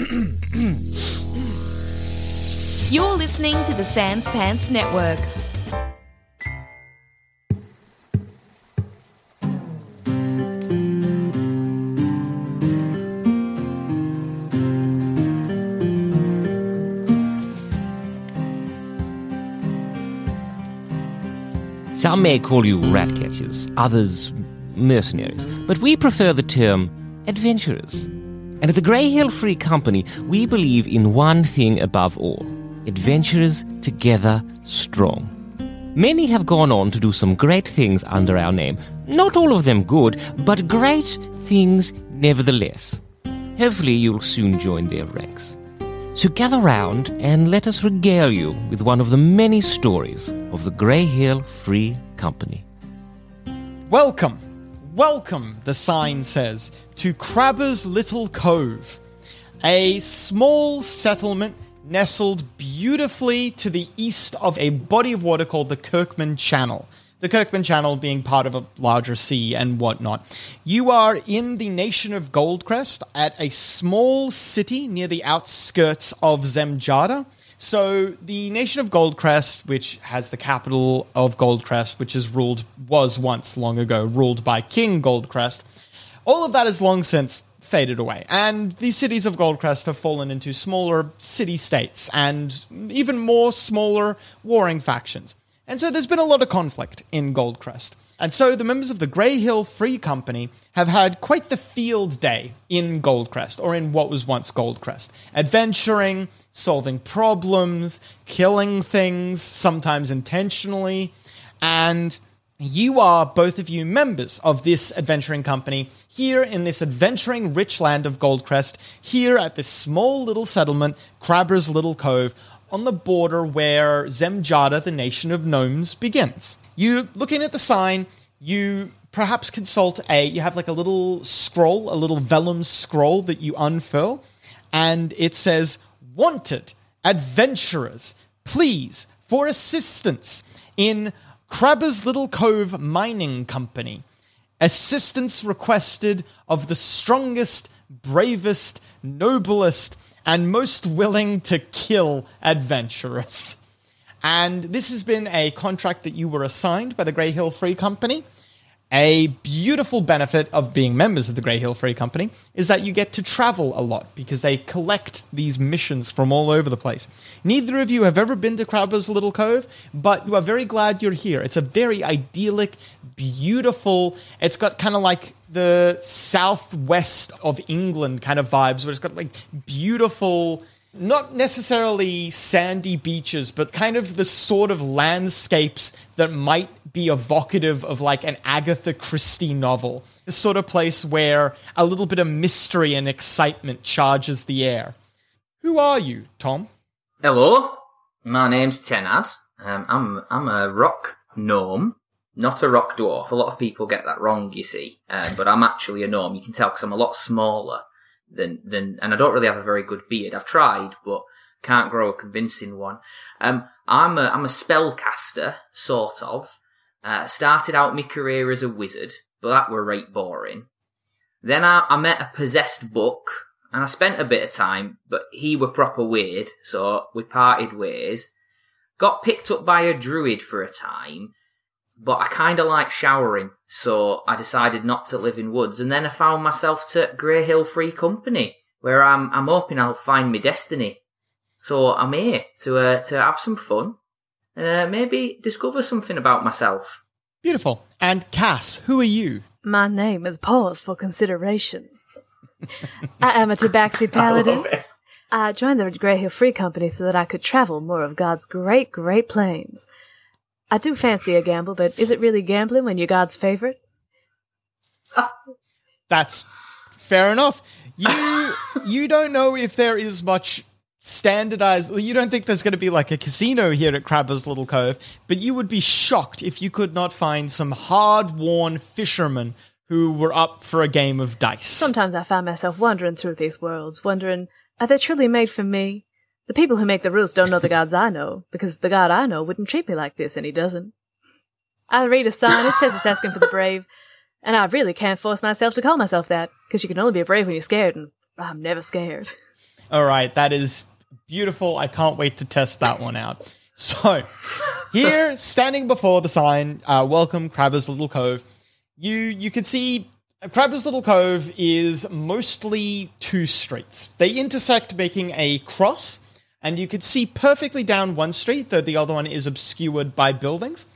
You're listening to the Sans Pants Network. Some may call you rat catchers, others mercenaries, but we prefer the term adventurers. And at the Greyhill Free Company, we believe in one thing above all adventurers together strong. Many have gone on to do some great things under our name. Not all of them good, but great things nevertheless. Hopefully, you'll soon join their ranks. So gather round and let us regale you with one of the many stories of the Greyhill Free Company. Welcome, welcome, the sign says, to Crabber's Little Cove, a small settlement nestled beautifully to the east of a body of water called the Kirkman Channel. The Kirkman Channel being part of a larger sea and whatnot. You are in the nation of Goldcrest at a small city near the outskirts of Zemjada. So the nation of Goldcrest, which has the capital of Goldcrest, which is ruled was once long ago ruled by King Goldcrest, all of that has long since faded away. And the cities of Goldcrest have fallen into smaller city states and even more smaller warring factions. And so there's been a lot of conflict in Goldcrest. And so the members of the Greyhill Free Company have had quite the field day in Goldcrest, or in what was once Goldcrest. Adventuring, solving problems, killing things, sometimes intentionally. And you are, both of you, members of this adventuring company here in this adventuring rich land of Goldcrest, here at this small little settlement, Crabber's Little Cove, on the border where Zemjada, the nation of gnomes, begins. You looking at the sign, you perhaps consult a you have like a little scroll, a little vellum scroll that you unfurl, and it says wanted adventurers, please for assistance in Crabber's Little Cove Mining Company. Assistance requested of the strongest, bravest, noblest, and most willing to kill adventurers. And this has been a contract that you were assigned by the Greyhill Free Company. A beautiful benefit of being members of the Greyhill Free Company is that you get to travel a lot because they collect these missions from all over the place. Neither of you have ever been to Crabber's Little Cove, but you are very glad you're here. It's a very idyllic, beautiful, it's got kind of like the southwest of England kind of vibes where it's got like beautiful not necessarily sandy beaches, but kind of the sort of landscapes that might be evocative of like an Agatha Christie novel. The sort of place where a little bit of mystery and excitement charges the air. Who are you, Tom? Hello, my name's Tenad. Um, I'm I'm a rock gnome, not a rock dwarf. A lot of people get that wrong, you see. Um, but I'm actually a gnome. You can tell because I'm a lot smaller than than, and I don't really have a very good beard. I've tried, but can't grow a convincing one. Um, I'm a I'm a spellcaster, sort of. Uh, started out my career as a wizard, but that were right boring. Then I, I met a possessed book, and I spent a bit of time, but he were proper weird, so we parted ways. Got picked up by a druid for a time, but I kind of like showering, so I decided not to live in woods. And then I found myself to Greyhill Free Company, where I'm I'm hoping I'll find my destiny. So I'm here to uh, to have some fun and uh, maybe discover something about myself. Beautiful. And Cass, who are you? My name is Paws for Consideration. I am a Tabaxi Paladin. I joined the Greyhill Free Company so that I could travel more of God's great, great plains. I do fancy a gamble, but is it really gambling when you're God's favorite? That's fair enough. You you don't know if there is much standardized. You don't think there's going to be like a casino here at Crabber's Little Cove, but you would be shocked if you could not find some hard-worn fishermen who were up for a game of dice. Sometimes I find myself wandering through these worlds, wondering, are they truly made for me? The people who make the rules don't know the gods I know, because the god I know wouldn't treat me like this, and he doesn't. I read a sign, it says it's asking for the brave, and I really can't force myself to call myself that, because you can only be brave when you're scared, and I'm never scared. All right, that is beautiful. I can't wait to test that one out. So, here, standing before the sign, uh, "Welcome, Crabber's Little Cove," you you can see Crabber's Little Cove is mostly two streets. They intersect, making a cross, and you could see perfectly down one street, though the other one is obscured by buildings.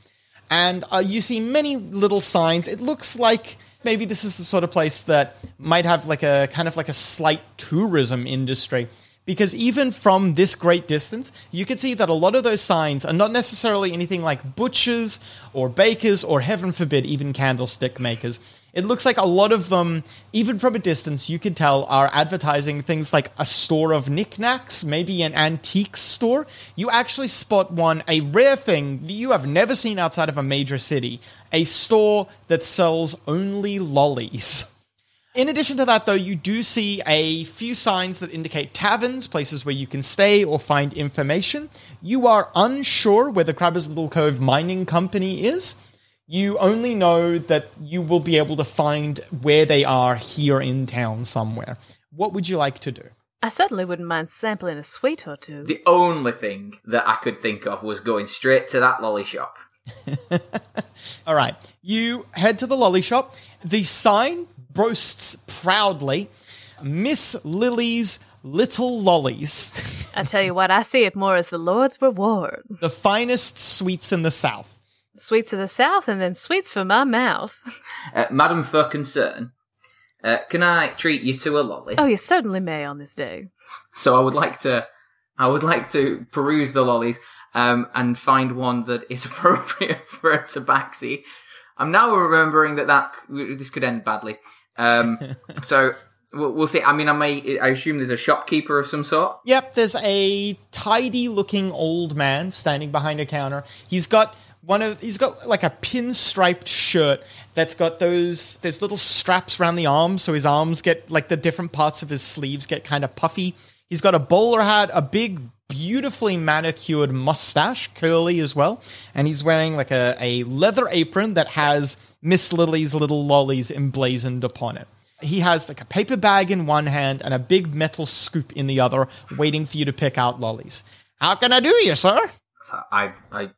And uh, you see many little signs. It looks like maybe this is the sort of place that might have like a kind of like a slight tourism industry. Because even from this great distance, you can see that a lot of those signs are not necessarily anything like butchers or bakers or, heaven forbid, even candlestick makers. It looks like a lot of them, even from a distance, you could tell are advertising things like a store of knickknacks, maybe an antiques store. You actually spot one, a rare thing that you have never seen outside of a major city, a store that sells only lollies. In addition to that, though, you do see a few signs that indicate taverns, places where you can stay or find information. You are unsure where the Crabber's Little Cove mining company is. You only know that you will be able to find where they are here in town somewhere. What would you like to do? I certainly wouldn't mind sampling a sweet or two. The only thing that I could think of was going straight to that lolly shop. All right. You head to the lolly shop. The sign boasts proudly Miss Lily's Little Lollies, I tell you what, I see it more as the Lord's reward. the finest sweets in the South. Sweets of the South and then sweets for my mouth. Uh, Madam, for concern, uh, can I treat you to a lolly? Oh, you certainly may on this day. So I would like to, I would like to peruse the lollies um, and find one that is appropriate for a tabaxi. I'm now remembering that that this could end badly. Um, so we'll, we'll see. I mean, I may. I assume there's a shopkeeper of some sort. Yep, there's a tidy looking old man standing behind a counter. He's got one of he's got like a pinstriped shirt that's got those there's little straps around the arms so his arms get like the different parts of his sleeves get kind of puffy. He's got a bowler hat, a big beautifully manicured mustache, curly as well, and he's wearing like a, a leather apron that has Miss Lily's little lollies emblazoned upon it. He has like a paper bag in one hand and a big metal scoop in the other, waiting for you to pick out lollies. How can I do you, sir? So I I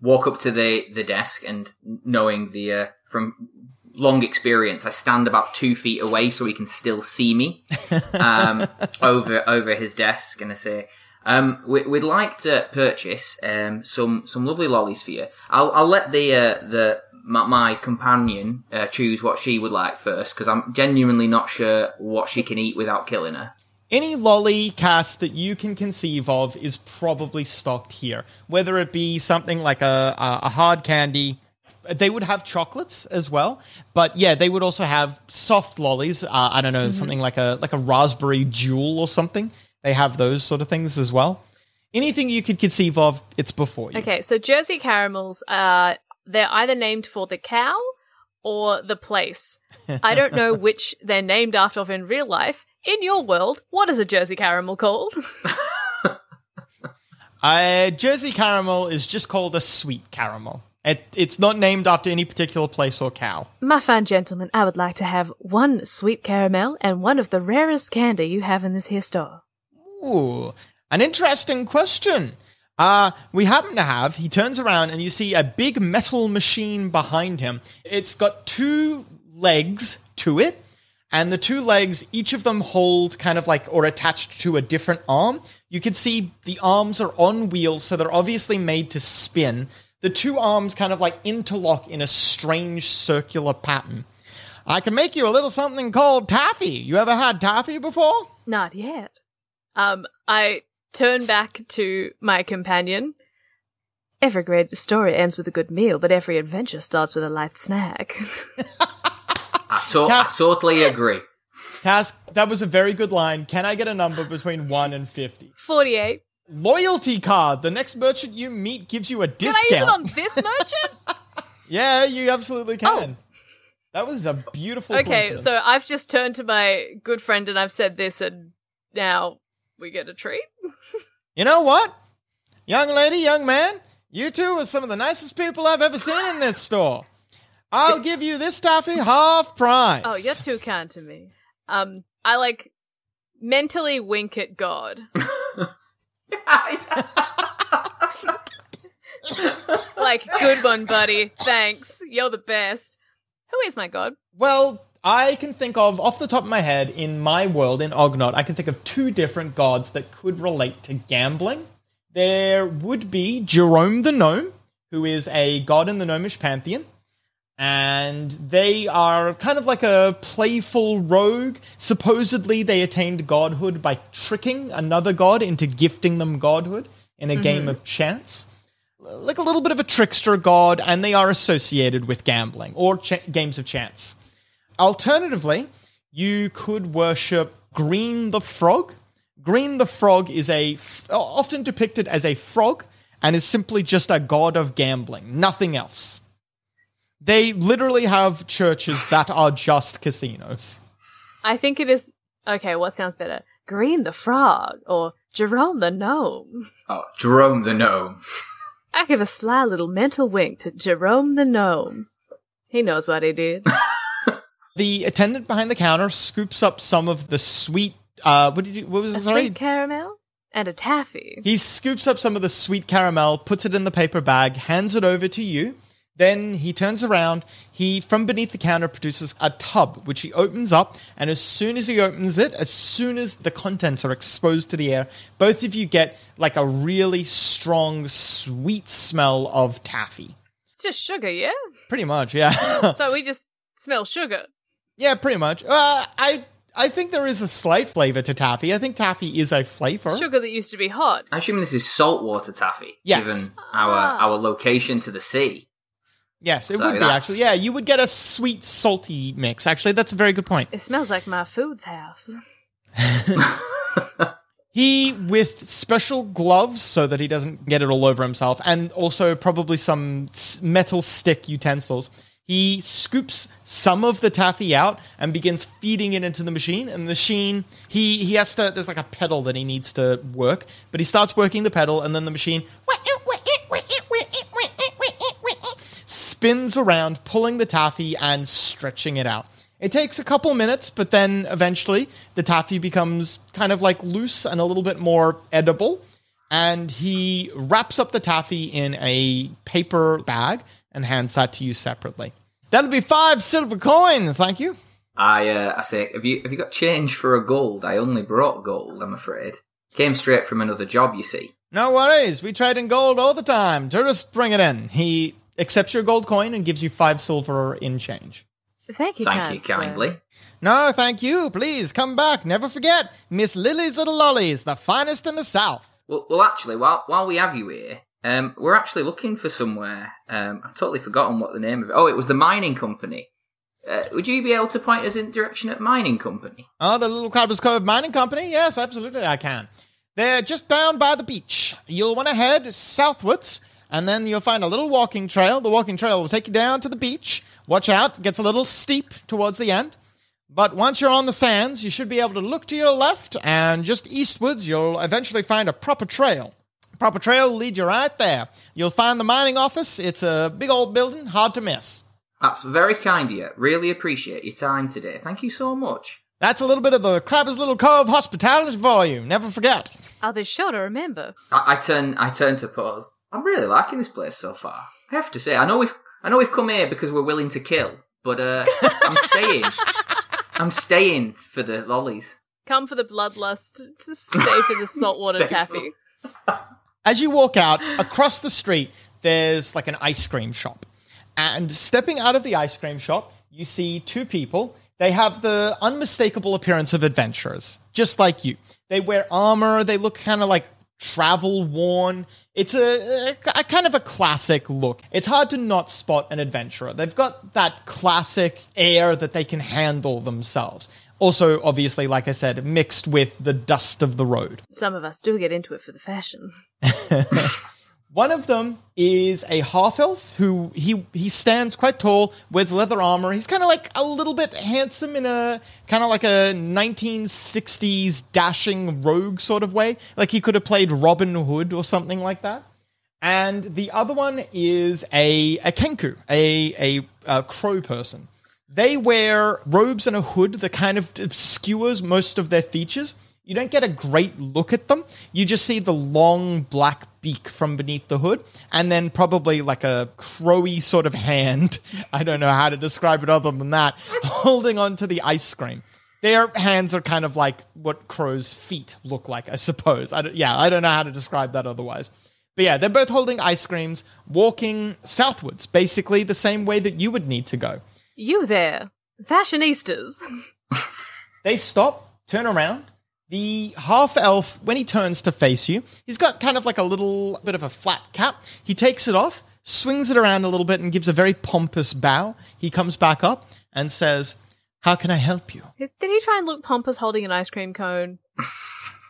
walk up to the the desk and knowing the uh, from long experience, I stand about two feet away so he can still see me um, over over his desk, and I say. Um, we, we'd like to purchase um, some some lovely lollies for you. I'll I'll let the uh, the my, my companion uh, choose what she would like first because I'm genuinely not sure what she can eat without killing her. Any lolly cast that you can conceive of is probably stocked here. Whether it be something like a, a, a hard candy, they would have chocolates as well. But yeah, they would also have soft lollies. Uh, I don't know, something like a like a raspberry jewel or something. They have those sort of things as well. Anything you could conceive of, it's before you. Okay, so Jersey caramels, uh, they're either named for the cow or the place. I don't know which they're named after of in real life. In your world, what is a Jersey caramel called? Uh, Jersey caramel is just called a sweet caramel. It, it's not named after any particular place or cow. My fine gentleman, I would like to have one sweet caramel and one of the rarest candy you have in this here store. Ooh, an interesting question. Uh, we happen to have, he turns around and you see a big metal machine behind him. It's got two legs to it, and the two legs, each of them hold kind of like or attached to a different arm. You can see the arms are on wheels, so they're obviously made to spin. The two arms kind of like interlock in a strange circular pattern. I can make you a little something called taffy. You ever had taffy before? Not yet. Um, I turn back to my companion. Every great story ends with a good meal, but every adventure starts with a light snack. I, to- I totally agree. Cass, that was a very good line. Can I get a number between 1 and 50? 48. Loyalty card. The next merchant you meet gives you a Can discount. I use it on this merchant? Yeah, you absolutely oh. can. That was a beautiful Oh. okay, so I've just turned to my good friend and I've said this, and now we get a treat. You know what? Young lady, young man, you two are some of the nicest people I've ever seen in this store. I'll give you this taffy half price. Oh, you're too kind to me. Um, I like mentally wink at God. like, good one, buddy. Thanks. You're the best. Who is my God? Well, I can think of, off the top of my head, in my world, in Ognot, I can think of two different gods that could relate to gambling. There would be Jerome the Gnome, who is a god in the Gnomish pantheon. And they are kind of like a playful rogue. Supposedly, they attained godhood by tricking another god into gifting them godhood in a mm-hmm. game of chance like a little bit of a trickster god, and they are associated with gambling or ch- games of chance. Alternatively, you could worship Green the Frog. Green the Frog is a f- often depicted as a frog and is simply just a god of gambling, nothing else. They literally have churches that are just casinos. I think it is. Okay, what sounds better? Green the Frog or Jerome the Gnome? Oh, Jerome the Gnome. I give a sly little mental wink to Jerome the Gnome. He knows what he did. The attendant behind the counter scoops up some of the sweet. Uh, what did you? What was a it? Sorry, sweet caramel and a taffy. He scoops up some of the sweet caramel, puts it in the paper bag, hands it over to you. Then he turns around. He, from beneath the counter, produces a tub, which he opens up. And as soon as he opens it, as soon as the contents are exposed to the air, both of you get like a really strong, sweet smell of taffy. Just sugar, yeah? Pretty much, yeah. so we just smell sugar. yeah, pretty much. Uh, I. I think there is a slight flavor to taffy. I think taffy is a flavor. Sugar that used to be hot. I'm assuming this is saltwater taffy, Yes. given our Ah. our location to the sea. Yes, it So would be actually. Yeah, you would get a sweet, salty mix. Actually, that's a very good point. It smells like my food's house. He, with special gloves so that he doesn't get it all over himself, and also probably some metal stick utensils, he scoops some of the taffy out and begins feeding it into the machine. And the machine, he he has to. There's like a pedal that he needs to work, but he starts working the pedal, and then the machine spins around, pulling the taffy and stretching it out. It takes a couple minutes, but then eventually the taffy becomes kind of like loose and a little bit more edible. And he wraps up the taffy in a paper bag and hands that to you separately. That'll be five silver coins, thank you. I uh, I say, have you have you got change for a gold? I only brought gold. I'm afraid. Came straight from another job, you see. No worries, we trade in gold all the time. Tourists bring it in. He accepts your gold coin and gives you five silver in change. Thank you, Thank kind you sir. kindly. No, thank you. Please come back. Never forget Miss Lily's Little Lollies, the finest in the South. Well, well, actually, while while we have you here, um, we're actually looking for somewhere. Um, I've totally forgotten what the name of it. Oh, it was the mining company. Uh, would you be able to point us in direction at mining company? Oh, the Little Crabbers Cove Mining Company? Yes, absolutely, I can. They're just down by the beach. You'll want to head southwards, and then you'll find a little walking trail. The walking trail will take you down to the beach. Watch out, it gets a little steep towards the end. But once you're on the sands, you should be able to look to your left, and just eastwards, you'll eventually find a proper trail. Proper trail will lead you right there. You'll find the mining office. It's a big old building, hard to miss. That's very kind of you. Really appreciate your time today. Thank you so much. That's a little bit of the Crabbers Little Cove hospitality for you. Never forget. I'll be sure to remember. I, I turn I turn to Paws. I'm really liking this place so far. I have to say, I know we've I know we've come here because we're willing to kill, but uh, I'm staying. I'm staying for the lollies. Come for the bloodlust, to stay for the saltwater Stay taffy. As you walk out across the street, there's like an ice cream shop. And stepping out of the ice cream shop, you see two people. They have the unmistakable appearance of adventurers, just like you. They wear armor, they look kind of like travel worn. It's a, a, a kind of a classic look. It's hard to not spot an adventurer. They've got that classic air that they can handle themselves. Also, obviously, like I said, mixed with the dust of the road. Some of us do get into it for the fashion. One of them is a half elf who he he stands quite tall, wears leather armor. He's kind of like a little bit handsome in a kind of like a 1960s dashing rogue sort of way. Like he could have played Robin Hood or something like that. And the other one is a a kenku, a a, a crow person. They wear robes and a hood that kind of obscures most of their features. You don't get a great look at them. You just see the long black beak from beneath the hood, and then probably like a crowy sort of hand. I don't know how to describe it other than that, holding onto the ice cream. Their hands are kind of like what crows' feet look like, I suppose. I yeah, I don't know how to describe that otherwise. But yeah, they're both holding ice creams, walking southwards, basically the same way that you would need to go. You there, fashionistas. They stop, turn around. The half elf, when he turns to face you, he's got kind of like a little bit of a flat cap. He takes it off, swings it around a little bit, and gives a very pompous bow. He comes back up and says, How can I help you? Did he try and look pompous holding an ice cream cone?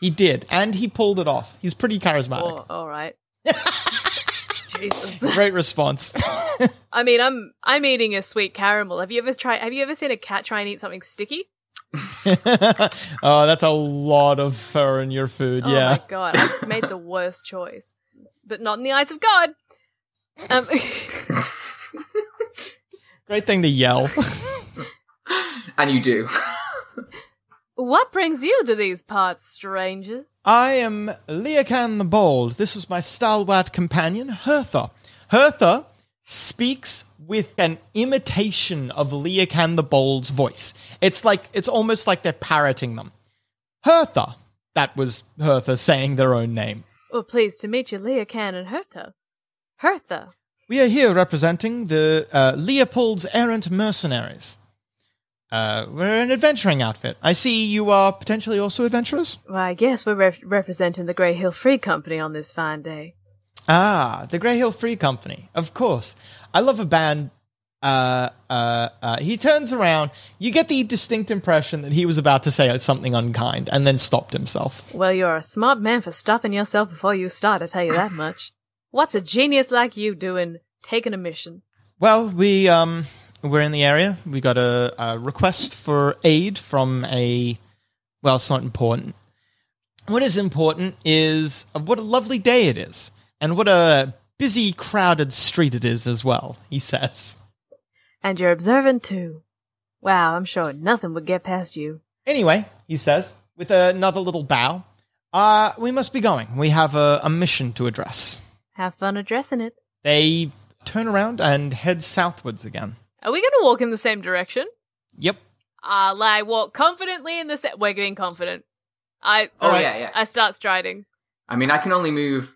He did, and he pulled it off. He's pretty charismatic. Oh, all right. Jesus. Great response. I mean, I'm I'm eating a sweet caramel. Have you ever tried? Have you ever seen a cat try and eat something sticky? oh, that's a lot of fur in your food. Oh yeah. my god, I've made the worst choice, but not in the eyes of God. Um, Great thing to yell. And you do. what brings you to these parts, strangers? I am Leocan the Bold. This is my stalwart companion, Hertha. Hertha speaks with an imitation of Leocan the Bold's voice. It's like it's almost like they're parroting them. Hertha. That was Hertha saying their own name. Well, pleased to meet you, Leocan and Hertha. Hertha. We are here representing the uh, Leopold's errant mercenaries. Uh, we're an adventuring outfit. I see you are potentially also adventurers. Well, I guess we're rep- representing the Greyhill Free Company on this fine day. Ah, the Greyhill Free Company. Of course. I love a band. Uh, uh, uh, he turns around. You get the distinct impression that he was about to say something unkind and then stopped himself. Well, you're a smart man for stopping yourself before you start, I tell you that much. What's a genius like you doing taking a mission? Well, we um we're in the area. We got a, a request for aid from a. Well, it's not important. What is important is what a lovely day it is, and what a busy, crowded street it is as well. He says. And you're observant too. Wow, I'm sure nothing would get past you. Anyway, he says with another little bow. Uh, we must be going. We have a, a mission to address. Have fun addressing it. They turn around and head southwards again. Are we going to walk in the same direction? Yep. I'll I walk confidently in the set. We're being confident. I Oh, yeah, yeah. I start striding. I mean, I can only move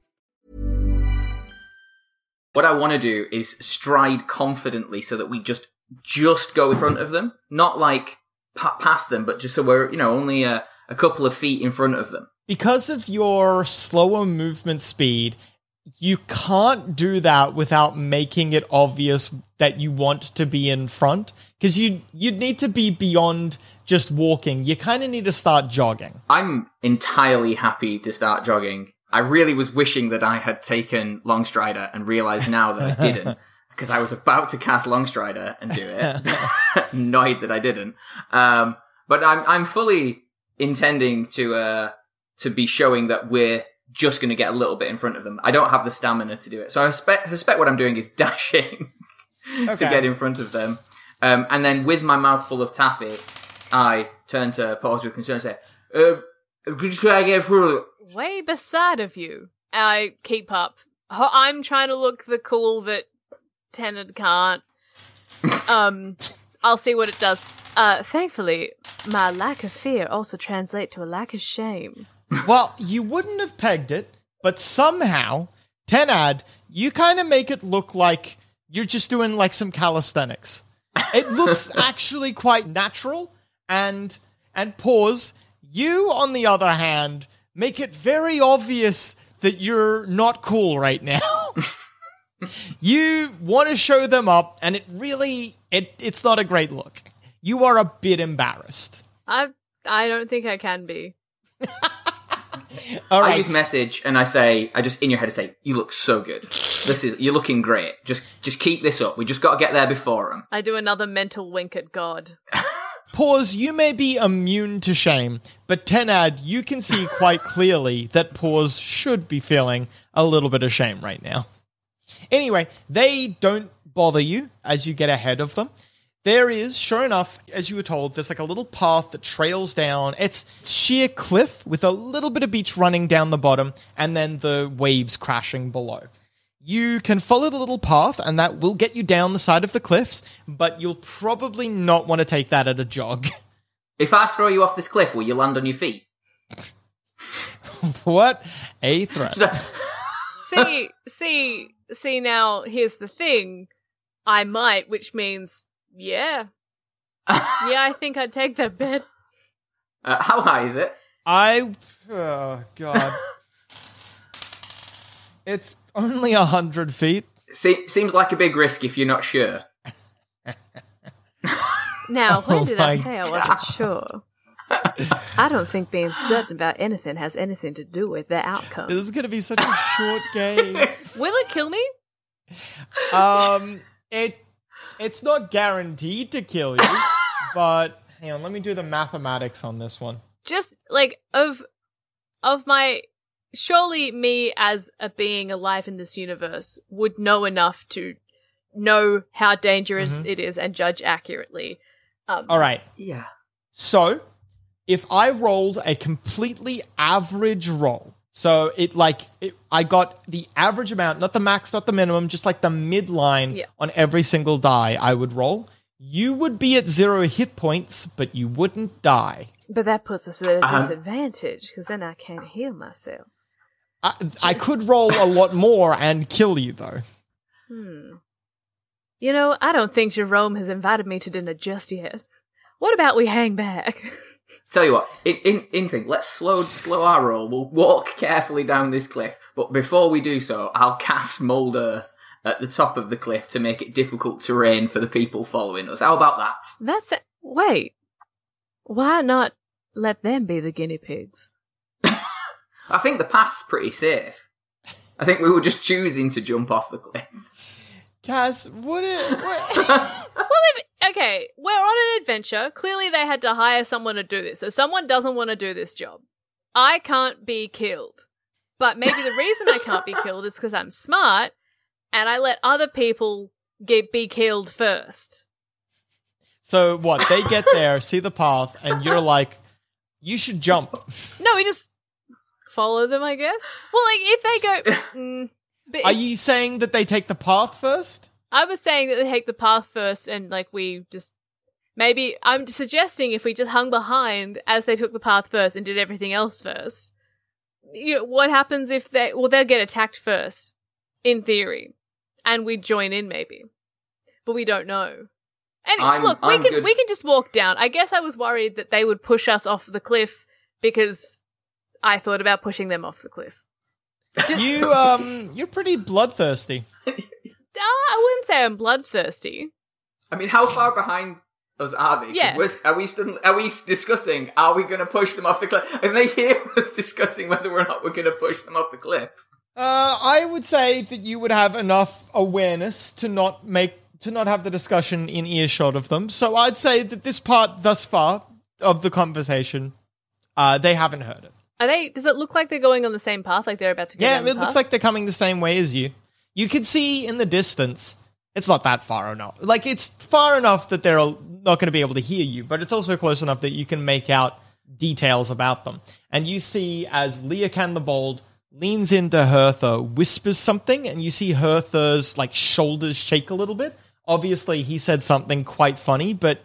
What I want to do is stride confidently so that we just just go in front of them, not like pa- past them, but just so we're you know only a, a couple of feet in front of them. Because of your slower movement speed, you can't do that without making it obvious that you want to be in front. Because you you'd need to be beyond just walking. You kind of need to start jogging. I'm entirely happy to start jogging. I really was wishing that I had taken Longstrider and realized now that I didn't. Because I was about to cast Longstrider and do it. Annoyed that I didn't. Um, but I'm, I'm fully intending to, uh, to be showing that we're just going to get a little bit in front of them. I don't have the stamina to do it. So I suspect, suspect what I'm doing is dashing to get in front of them. Um, and then with my mouth full of taffy, I turn to Paws with concern and say, uh, could you try again through? Way beside of you. I keep up. I'm trying to look the cool that Tenad can't. Um, I'll see what it does. Uh, thankfully, my lack of fear also translates to a lack of shame. well, you wouldn't have pegged it, but somehow, Tenad, you kind of make it look like you're just doing like some calisthenics. It looks actually quite natural, and and Paws. You, on the other hand, make it very obvious that you're not cool right now. you want to show them up, and it really it it's not a great look. You are a bit embarrassed. I I don't think I can be. All I use message and I say, I just in your head I say, you look so good. This is you're looking great. Just just keep this up. We just got to get there before them. I do another mental wink at God. Paws, you may be immune to shame, but Tenad, you can see quite clearly that Paws should be feeling a little bit of shame right now. Anyway, they don't bother you as you get ahead of them. There is, sure enough, as you were told, there's like a little path that trails down. It's sheer cliff with a little bit of beach running down the bottom and then the waves crashing below. You can follow the little path, and that will get you down the side of the cliffs, but you'll probably not want to take that at a jog. If I throw you off this cliff, will you land on your feet? what a threat. see, see, see. Now here's the thing. I might, which means yeah, yeah. I think I'd take that bet. Uh, how high is it? I. Oh, God. it's only a hundred feet. Se- seems like a big risk if you're not sure. Now, when Oh did I my say I wasn't sure? I don't think being certain about anything has anything to do with the outcome. This is going to be such a short game. Will it kill me? Um, it it's not guaranteed to kill you, but hang on, let me do the mathematics on this one. Just like of of my surely me as a being alive in this universe would know enough to know how dangerous Mhm. it is and judge accurately. Um, All right. Yeah. So, if I rolled a completely average roll, so it like it, I got the average amount, not the max, not the minimum, just like the midline Yeah. on every single die I would roll, you would be at zero hit points, but you wouldn't die. But that puts us at a Um, disadvantage because then I can't heal myself. I, I could roll a lot more and kill you though. Hmm. You know, I don't think Jerome has invited me to dinner just yet. What about we hang back? Tell you what, in, in, in thing, let's slow slow our roll. We'll walk carefully down this cliff, but before we do so, I'll cast mold earth at the top of the cliff to make it difficult terrain for the people following us. How about that? That's it. Wait. Why not let them be the guinea pigs? I think the path's pretty safe. I think we were just choosing to jump off the cliff. Cass, would it? What? Well, if okay, we're on an adventure. Clearly, they had to hire someone to do this. So someone doesn't want to do this job. I can't be killed. But maybe the reason I can't be killed is because I'm smart and I let other people get be killed first. So what? They get there, see the path, and you're like, you should jump. No, we just follow them, I guess. Well, like if they go, mm, but Are if- you saying that they take the path first? I was saying that they take the path first, and like we just maybe I'm suggesting if we just hung behind as they took the path first and did everything else first. You know what happens if they? Well, they'll get attacked first, in theory, and we join in maybe, but we don't know. And I'm- look, we I'm can good we can just walk down. I guess I was worried that they would push us off the cliff because I thought about pushing them off the cliff. You um, you're pretty bloodthirsty. Ah, I wouldn't say I'm bloodthirsty. I mean, how far behind us are they? 'Cause Yeah. we're- Are we still, are we discussing? Are we going to push them off the cliff? And they hear us discussing whether or not we're going to push them off the cliff. Uh, I would say that you would have enough awareness to not make to not have the discussion in earshot of them. So I'd say that this part thus far of the conversation, uh, they haven't heard it. Are they? Does it look like they're going on the same path? Like they're about to go Yeah, down the it looks path? like they're coming the same way as you. You can see in the distance. It's not that far enough. Like it's far enough that they're not going to be able to hear you, but it's also close enough that you can make out details about them. And you see as Leocan the Bold leans into Hertha, whispers something, and you see Hertha's like shoulders shake a little bit. Obviously, he said something quite funny, but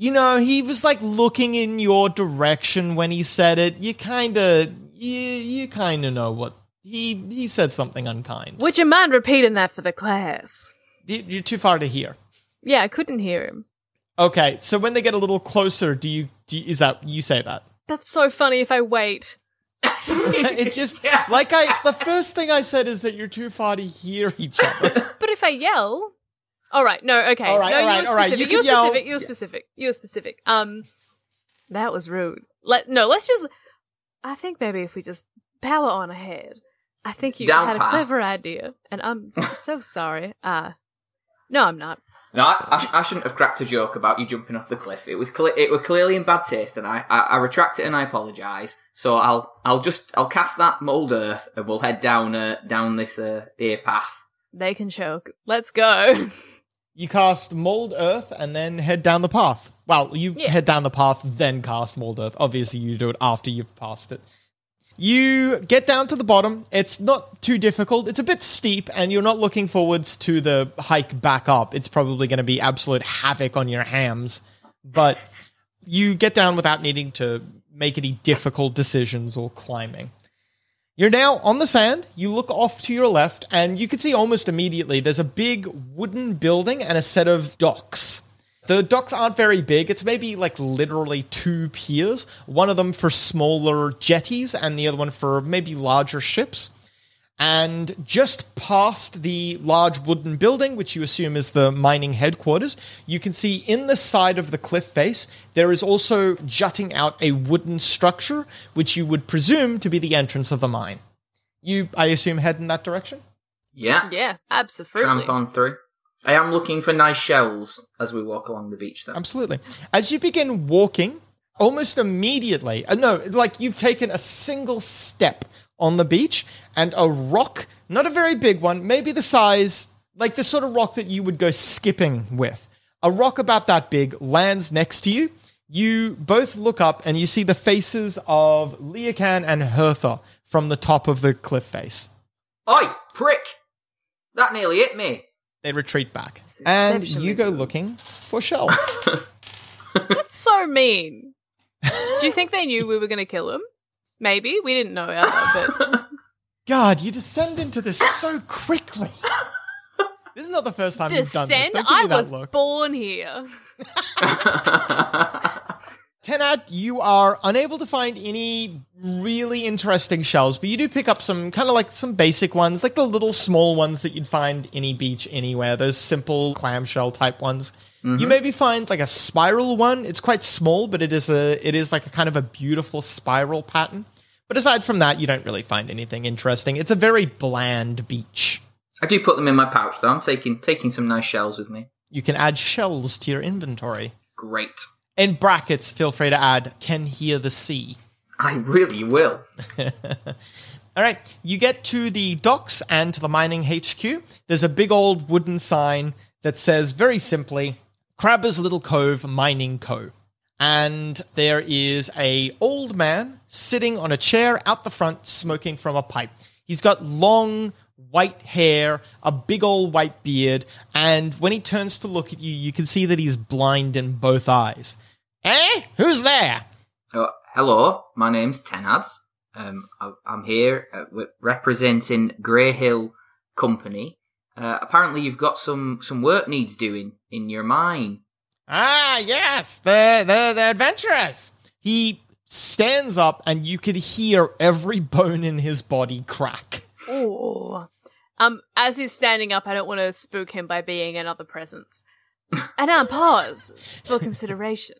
you know, he was like looking in your direction when he said it. You kind of, you, you kind of know what he he said something unkind. Would you mind repeating that for the class? You- You're too far to hear. Yeah, I couldn't hear him. Okay, so when they get a little closer, do you, do you is that you say that? That's so funny if I wait. it just like I the first thing I said is that you're too far to hear each other. But if I yell. All right, no, okay. All right, no, all right, you were all right, specific. you You, can were yell- specific. You were specific. You were specific. Um, that was rude. Let no, let's just. I think maybe if we just power on ahead. I think you Down had a clever idea, and I'm so sorry. Uh no, I'm not. No, I, I, I shouldn't have cracked a joke about you jumping off the cliff. It was cle it were clearly in bad taste, and I, I, I retract it and I apologise. So I'll I'll just I'll cast that mold earth and we'll head down uh, down this uh, ear path. They can choke. Let's go. You cast Mold Earth and then head down the path. Well, you Yeah. head down the path, then cast Mold Earth. Obviously, you do it after you've passed it. You get down to the bottom. It's not too difficult. It's a bit steep, and you're not looking forwards to the hike back up. It's probably going to be absolute havoc on your hams. But you get down without needing to make any difficult decisions or climbing. You're now on the sand. You look off to your left, and you can see almost immediately there's a big wooden building and a set of docks. The docks aren't very big. It's maybe like literally two piers, one of them for smaller jetties, and the other one for maybe larger ships. And just past the large wooden building, which you assume is the mining headquarters, you can see in the side of the cliff face, there is also jutting out a wooden structure, which you would presume to be the entrance of the mine. You, I assume, head in that direction? Yeah, yeah, absolutely. tramp on through. I am looking for nice shells as we walk along the beach. Though. Absolutely. As you begin walking, almost immediately, uh, no, like you've taken a single step on the beach and a rock, not a very big one, maybe the size, like the sort of rock that you would go skipping with. A rock about that big lands next to you. You both look up and you see the faces of Leocan and Hertha from the top of the cliff face. Oi, prick! That nearly hit me. They retreat back. And you go rude. looking for shells. That's so mean. Do you think they knew we were going to kill him? Maybe we didn't know either, but God, you descend into this so quickly. This is not the first time you've done this. Don't give me I was look. born here. Tenad, you are unable to find any really interesting shells, but you do pick up some kind of like some basic ones, like the little small ones that you'd find any beach anywhere. Those simple clamshell type ones. You mm-hmm. maybe find like a spiral one. It's quite small, but it is a it is like a kind of a beautiful spiral pattern. But aside from that, you don't really find anything interesting. It's a very bland beach. I do put them in my pouch though. I'm taking taking some nice shells with me. You can add shells to your inventory. Great. In brackets, feel free to add can hear the sea. I really will. All right, you get to the docks and to the mining HQ. There's a big old wooden sign that says very simply Crabber's Little Cove Mining Co. And there is a old man sitting on a chair out the front smoking from a pipe. He's got long white hair, a big old white beard, and when he turns to look at you, you can see that he's blind in both eyes. Eh? Who's there? Uh, hello, my name's Tenad. Um, I, I'm here uh, representing Greyhill Company. Uh, apparently, you've got some some work needs doing in your mine. Ah, yes, the the the adventurers. He stands up, and you could hear every bone in his body crack. Ooh. Um, as he's standing up, I don't want to spook him by being another presence. And now Paws for Consideration.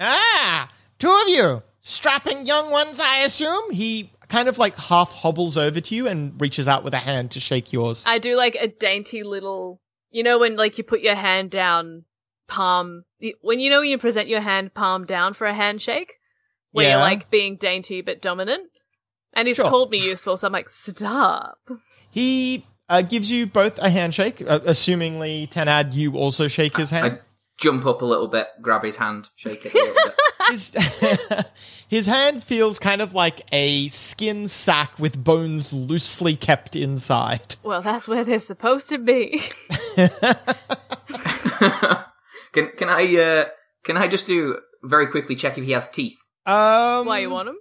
Ah, two of you, strapping young ones, I assume. He kind of like half hobbles over to you and reaches out with a hand to shake yours. I do like a dainty little, you know, when like you put your hand down, palm, when you know when you present your hand palm down for a handshake, where Yeah. you're like being dainty but dominant. And he's Sure. called me youthful, so I'm like, stop. He uh, gives you both a handshake, uh, assumingly Tenad, you also shake his hand. I jump up a little bit, grab his hand, shake it a his, his hand feels kind of like a skin sack with bones loosely kept inside. Well, that's where they're supposed to be. Can can I uh, can I just do very quickly check if he has teeth? Um, Why you want him?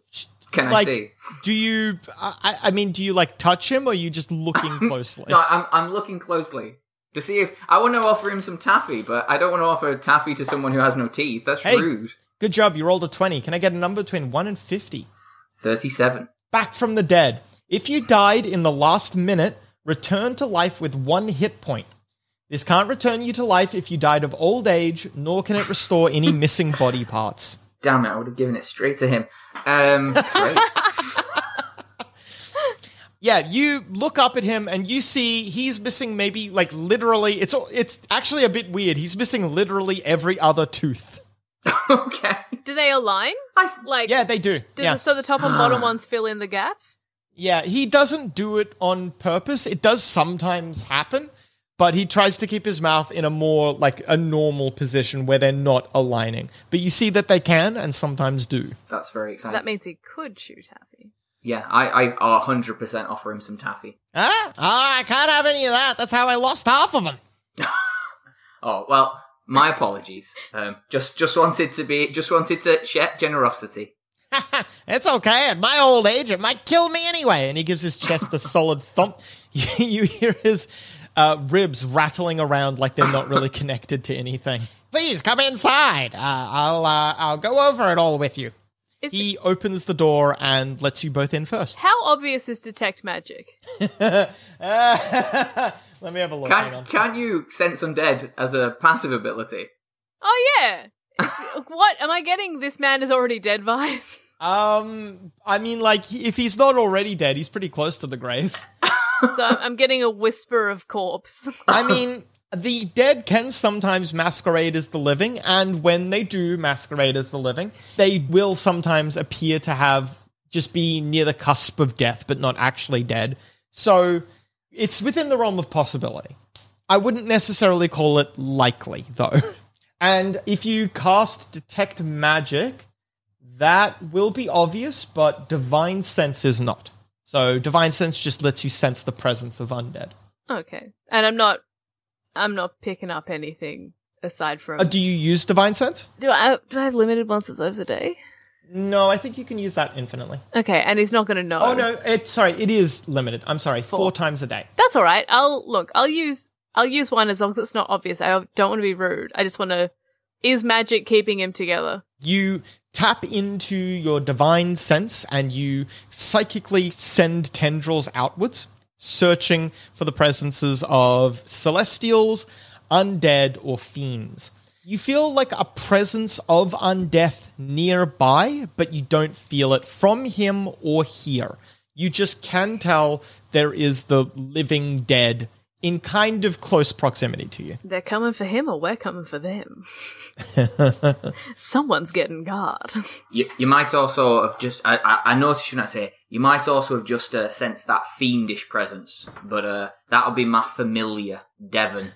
Can like, I see? do you? I, I mean, do you like touch him, or are you just looking closely? No, I'm I'm looking closely to see if I want to offer him some taffy, but I don't want to offer taffy to someone who has no teeth. That's Hey. rude. Good job, you rolled a twenty. Can I get a number between one and fifty? Thirty-seven. Back from the dead. If you died in the last minute, return to life with one hit point. This can't return you to life if you died of old age, nor can it restore any missing body parts. Damn it! I would have given it straight to him. Um. Yeah, you look up at him and you see he's missing maybe like literally it's it's actually a bit weird. He's missing literally every other tooth. okay. Do they align? I, Like, Yeah, they do. do yeah. so the top and bottom ones fill in the gaps? yeah, he doesn't do it on purpose. It does sometimes happen, but he tries to keep his mouth in a more like a normal position where they're not aligning. But you see that they can and sometimes do. that's very exciting. That means he could shoot Taffy. yeah, I I hundred percent offer him some taffy. Ah, ah, I can't have any of that. That's how I lost half of them. Oh well, my apologies. Um, just just wanted to be just wanted to share generosity. it's okay. At my old age, it might kill me anyway. And he gives his chest a solid thump. You, you hear his uh, ribs rattling around like they're not really connected to anything. Please come inside. Uh, I'll uh, I'll go over it all with you. Is He opens the door and lets you both in first. How obvious is detect magic? Let me have a look. Can can you sense undead as a passive ability? Oh yeah. what am I getting? This man is already dead vibes. Um, I mean, like, if he's not already dead, he's pretty close to the grave. So I'm, I'm getting a whisper of corpse. I mean, the dead can sometimes masquerade as the living, and when they do masquerade as the living, they will sometimes appear to have just be near the cusp of death, but not actually dead. So it's within the realm of possibility. I wouldn't necessarily call it likely, though. And if you cast Detect Magic, that will be obvious, but Divine Sense is not. So Divine Sense just lets you sense the presence of undead. Okay, and I'm not. I'm not picking up anything aside from. Uh, do you use Divine Sense? do I do I have limited ones of those a day? No, I think you can use that infinitely. Okay, and he's not going to know. Oh no, it sorry, it is limited. I'm sorry, four, Four. times a day. That's all right. I'll look. I'll use. I'll use one as long as it's not obvious. I don't want to be rude. I just want to. Is magic keeping him together? You tap into your divine sense and you psychically send tendrils outwards, searching for the presences of celestials, undead, or fiends. You feel like a presence of undeath nearby, but you don't feel it from him or here. You just can tell there is the living dead in kind of close proximity to you. They're coming for him or we're coming for them. Someone's getting guard. You, you might also have just, I, I, I noticed, shouldn't I say, you might also have just uh, sensed that fiendish presence, but uh, that'll be my familiar, Devon.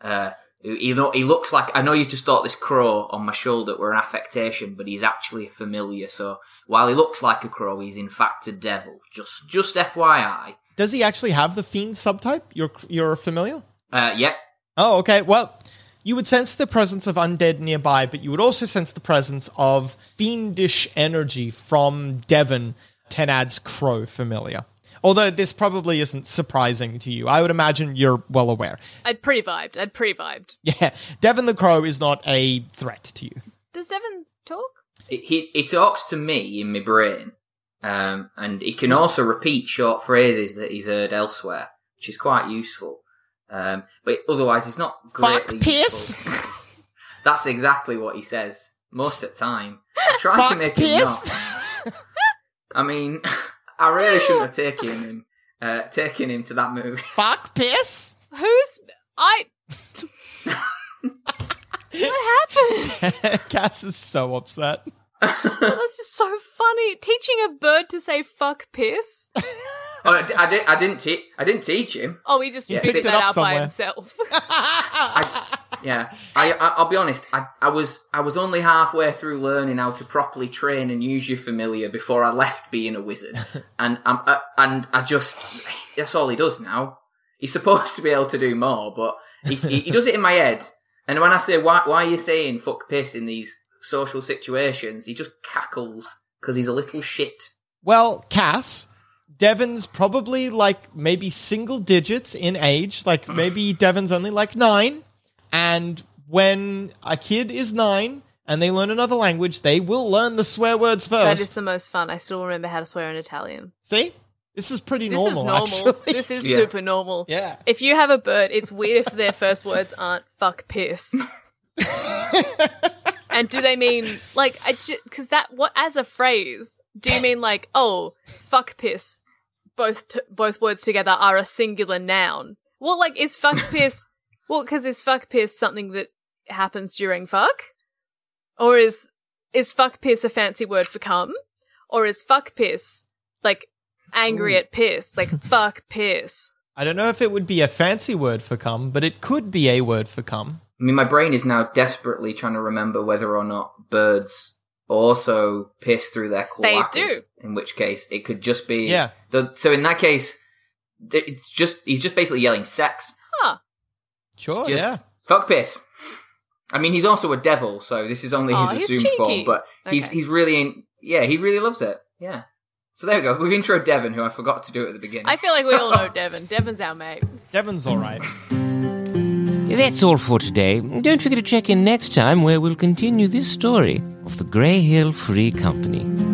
Uh, you know, he looks like, I know you just thought this crow on my shoulder were an affectation, but he's actually a familiar, so while he looks like a crow, he's in fact a devil. Just, just FYI. Does he actually have the fiend subtype? You're you're familiar? Uh, yep. Oh, okay. Well, you would sense the presence of undead nearby, but you would also sense the presence of fiendish energy from Devon, Tenad's crow familiar. Although this probably isn't surprising to you. I would imagine you're well aware. I'd pre vibed. I'd pre vibed. Yeah, Devon the crow is not a threat to you. Does Devon talk? He, he talks to me in my brain, um, and he can also repeat short phrases that he's heard elsewhere, which is quite useful. Um, but otherwise, he's not greatly Fuck piss. That's exactly what he says most of the time. I try to Fuck make him not. I mean, I really shouldn't have taken him, uh, taken him to that movie. Fuck piss. Who's. I. what happened? Cass is so upset. That's just so funny. Teaching a bird to say fuck piss? Oh, I, di- I, did, I didn't te- I didn't teach him. Oh, he just Yeah, figured picked it that up out by somewhere. himself. Yeah, I, I I'll be honest. I, I was I was only halfway through learning how to properly train and use your familiar before I left being a wizard, and um, uh, and I just that's all he does now. He's supposed to be able to do more, but he, he, he does it in my head. And when I say why why are you saying fuck piss in these social situations, he just cackles because he's a little shit. Well, Cass, Devon's probably like maybe single digits in age. Like maybe Devon's only like nine. And when a kid is nine and they learn another language, they will learn the swear words first. that is the most fun. I still remember how to swear in Italian. See? This is pretty This normal, This is normal. actually. This is Yeah. super normal. Yeah. If you have a bird, it's weird if their first words aren't fuck piss. and do they mean like I because that what as a phrase? Do you mean like oh fuck piss? Both t- both words together are a singular noun. Well, like is fuck piss? Well, because is fuck piss something that happens during fuck, or is is fuck piss a fancy word for cum, or is fuck piss like angry at piss, like fuck piss? I don't know if it would be a fancy word for cum, but it could be a word for cum. I mean, my brain is now desperately trying to remember whether or not birds also piss through their They do. In which case, it could just be Yeah. So, so in that case, it's just he's just basically yelling sex. Huh. Sure, Just yeah. fuck piss. I mean, he's also a devil, so this is only Aw, his oh, assumed cheeky. form. But he's he's really in, yeah, he really loves it. Yeah. So there we go. We've intro Devon, who I forgot to do at the beginning. I feel like we all know Devon. Devon's our mate. Devon's all right. That's all for today. Don't forget to check in next time where we'll continue this story of the Greyhill Free Company.